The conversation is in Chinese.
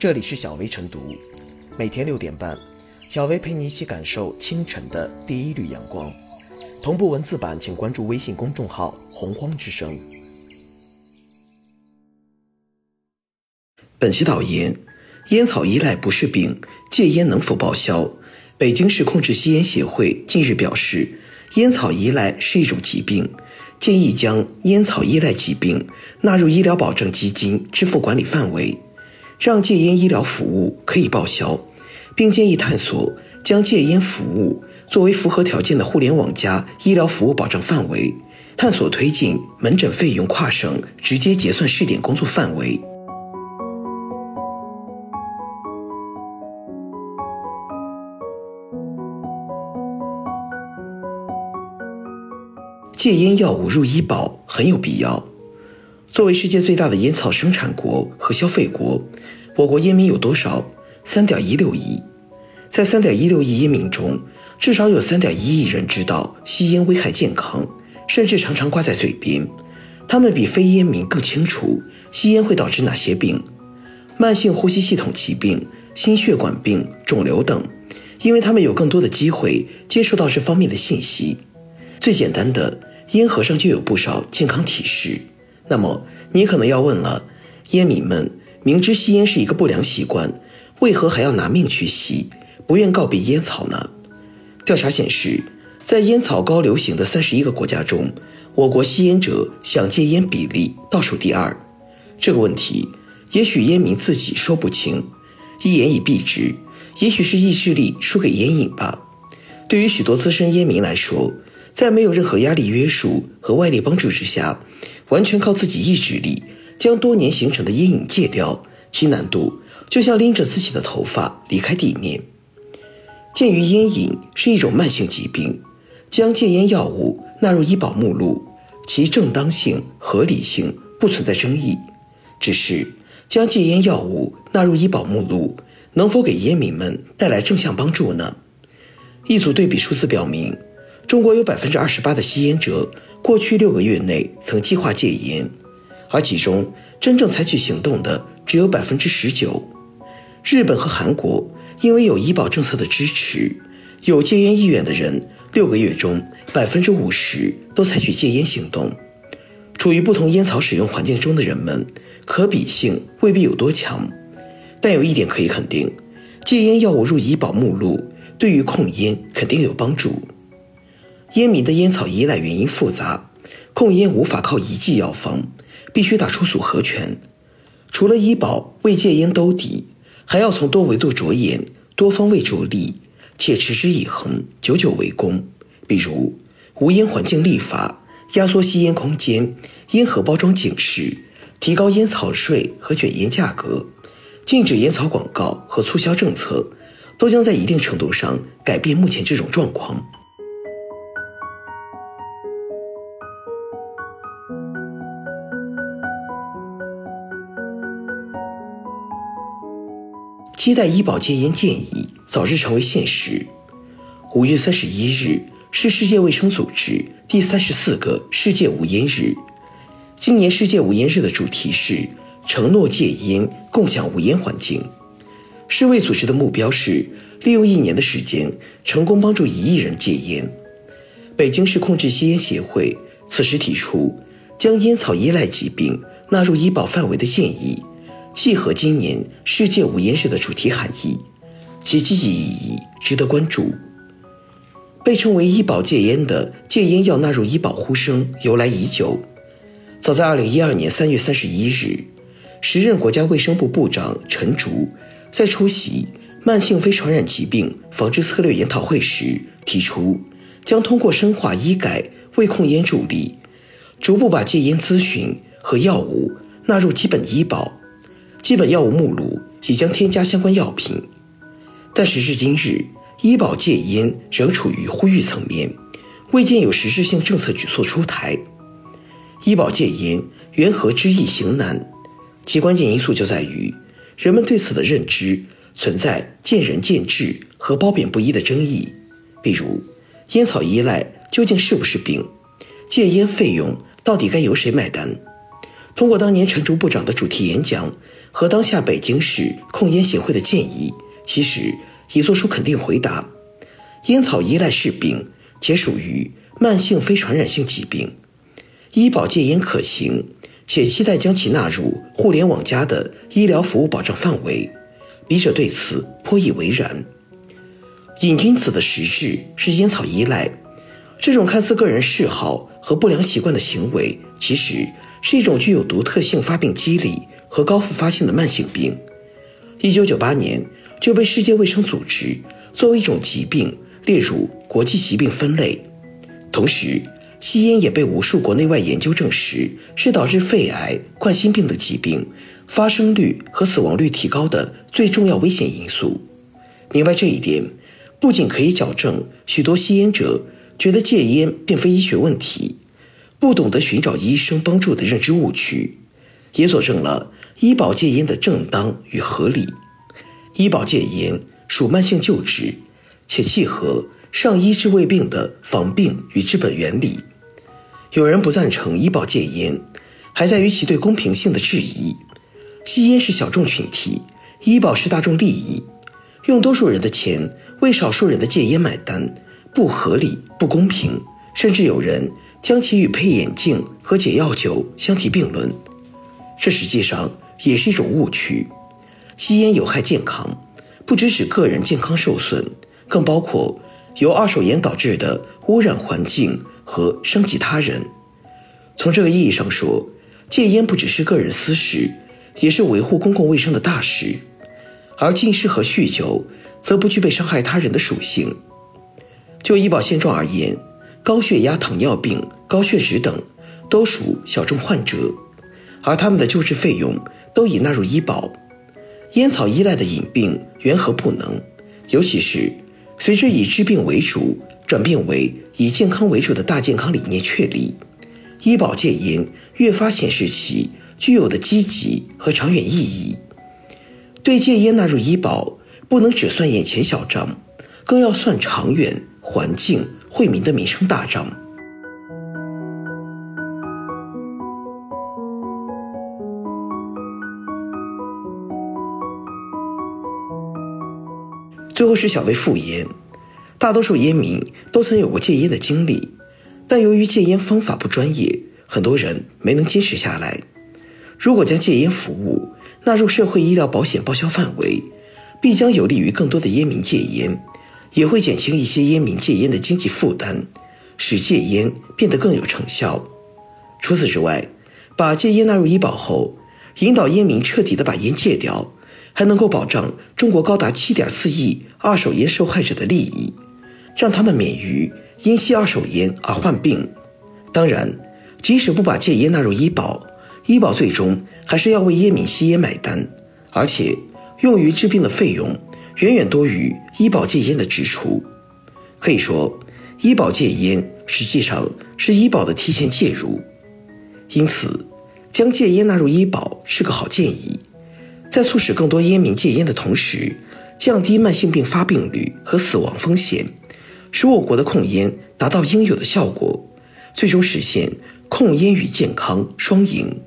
这里是小薇晨读，每天六点半，小薇陪你一起感受清晨的第一缕阳光。同步文字版，请关注微信公众号“洪荒之声”。本期导言：烟草依赖不是病，戒烟能否报销？北京市控制吸烟协会近日表示，烟草依赖是一种疾病，建议将烟草依赖疾病纳入医疗保障基金支付管理范围，让戒烟医疗服务可以报销，并建议探索将戒烟服务作为符合条件的互联网加医疗服务保障范围，探索推进门诊费用跨省直接结算试点工作范围。戒烟药物入医保很有必要。作为世界最大的烟草生产国和消费国，我国烟民有多少？三点一六亿。在三点一六亿烟民中，至少有三点一亿人知道吸烟危害健康，甚至常常挂在嘴边。他们比非烟民更清楚吸烟会导致哪些病：慢性呼吸系统疾病、心血管病、肿瘤等。因为他们有更多的机会接触到这方面的信息。最简单的。烟盒上就有不少健康提示，那么你可能要问了：烟民们明知吸烟是一个不良习惯，为何还要拿命去吸，不愿告别烟草呢？调查显示，在烟草高流行的三十一个国家中，我国吸烟者想戒烟比例倒数第二。这个问题，也许烟民自己说不清，一言以蔽之，也许是意志力输给烟瘾吧。对于许多资深烟民来说，在没有任何压力约束和外力帮助之下，完全靠自己意志力将多年形成的阴影戒掉，其难度就像拎着自己的头发离开地面。鉴于烟瘾是一种慢性疾病，将戒烟药物纳入医保目录，其正当性、合理性不存在争议。只是将戒烟药物纳入医保目录，能否给烟民们带来正向帮助呢？一组对比数字表明。中国有百分之二十八的吸烟者过去六个月内曾计划戒烟，而其中真正采取行动的只有百分之十九。日本和韩国因为有医保政策的支持，有戒烟意愿的人六个月中百分之五十都采取戒烟行动。处于不同烟草使用环境中的人们，可比性未必有多强，但有一点可以肯定：戒烟药物入医保目录，对于控烟肯定有帮助。烟民的烟草依赖原因复杂，控烟无法靠一剂药方，必须打出组合拳。除了医保为戒烟兜底，还要从多维度着眼、多方位着力，且持之以恒、久久为功。比如无烟环境立法、压缩吸烟空间、烟盒包装警示、提高烟草税和卷烟价格、禁止烟草广告和促销政策，都将在一定程度上改变目前这种状况。期待医保戒烟建议早日成为现实。五月三十一日是世界卫生组织第三十四个世界无烟日。今年世界无烟日的主题是承诺戒烟，共享无烟环境。世卫组织的目标是利用一年的时间，成功帮助一亿人戒烟。北京市控制吸烟协会此时提出将烟草依赖疾病纳入医保范围的建议。契合今年世界无烟日的主题含义，其积极意义值得关注。被称为医保戒烟的戒烟要纳入医保呼声由来已久。早在2012年3月31日，时任国家卫生部部长陈竺在出席慢性非传染疾病防治策略研讨会时提出，将通过深化医改为控烟助力，逐步把戒烟咨询和药物纳入基本医保。基本药物目录即将添加相关药品，但时至今日，医保戒烟仍处于呼吁层面，未见有实质性政策举措出台。医保戒烟缘何知易行难？其关键因素就在于人们对此的认知存在见仁见智和褒贬不一的争议。比如，烟草依赖究竟是不是病？戒烟费用到底该由谁买单？通过当年陈竹部长的主题演讲和当下北京市控烟协会的建议，其实已做出肯定回答：烟草依赖是病，且属于慢性非传染性疾病，医保戒烟可行，且期待将其纳入互联网加的医疗服务保障范围。笔者对此颇以为然。瘾君子的实质是烟草依赖，这种看似个人嗜好和不良习惯的行为，其实是一种具有独特性发病机理和高复发性的慢性病。一九九八年就被世界卫生组织作为一种疾病列入国际疾病分类。同时，吸烟也被无数国内外研究证实是导致肺癌、冠心病等疾病。发生率和死亡率提高的最重要危险因素。明白这一点，不仅可以矫正许多吸烟者觉得戒烟并非医学问题，不懂得寻找医生帮助的认知误区，也佐证了医保戒烟的正当与合理。医保戒烟属慢性救治，且契合上医治未病的防病与治本原理。有人不赞成医保戒烟，还在于其对公平性的质疑。吸烟是小众群体，医保是大众利益，用多数人的钱为少数人的戒烟买单，不合理、不公平，甚至有人将其与配眼镜和解药酒相提并论，这实际上也是一种误区。吸烟有害健康，不只指个人健康受损，更包括由二手烟导致的污染环境和伤及他人。从这个意义上说，戒烟不只是个人私事。也是维护公共卫生的大事，而近视和酗酒则不具备伤害他人的属性。就医保现状而言，高血压、糖尿病、高血脂等都属小众患者，而他们的救治费用都已纳入医保。烟草依赖的隐病缘何不能？尤其是随着以治病为主转变为以健康为主的大健康理念确立，医保戒烟越发显示其。具有的积极和长远意义，对戒烟纳入医保，不能只算眼前小账，更要算长远、环境、惠民的民生大账。最后是小微复烟，大多数烟民都曾有过戒烟的经历，但由于戒烟方法不专业，很多人没能坚持下来。如果将戒烟服务纳入社会医疗保险报销范围，必将有利于更多的烟民戒烟，也会减轻一些烟民戒烟的经济负担，使戒烟变得更有成效。除此之外，把戒烟纳入医保后，引导烟民彻底的把烟戒掉，还能够保障中国高达七点四亿二手烟受害者的利益，让他们免于因吸二手烟而患病。当然，即使不把戒烟纳入医保，医保最终还是要为烟民吸烟买单，而且用于治病的费用远远多于医保戒烟的支出。可以说，医保戒烟实际上是医保的提前介入。因此，将戒烟纳入医保是个好建议，在促使更多烟民戒烟的同时，降低慢性病发病率和死亡风险，使我国的控烟达到应有的效果，最终实现控烟与健康双赢。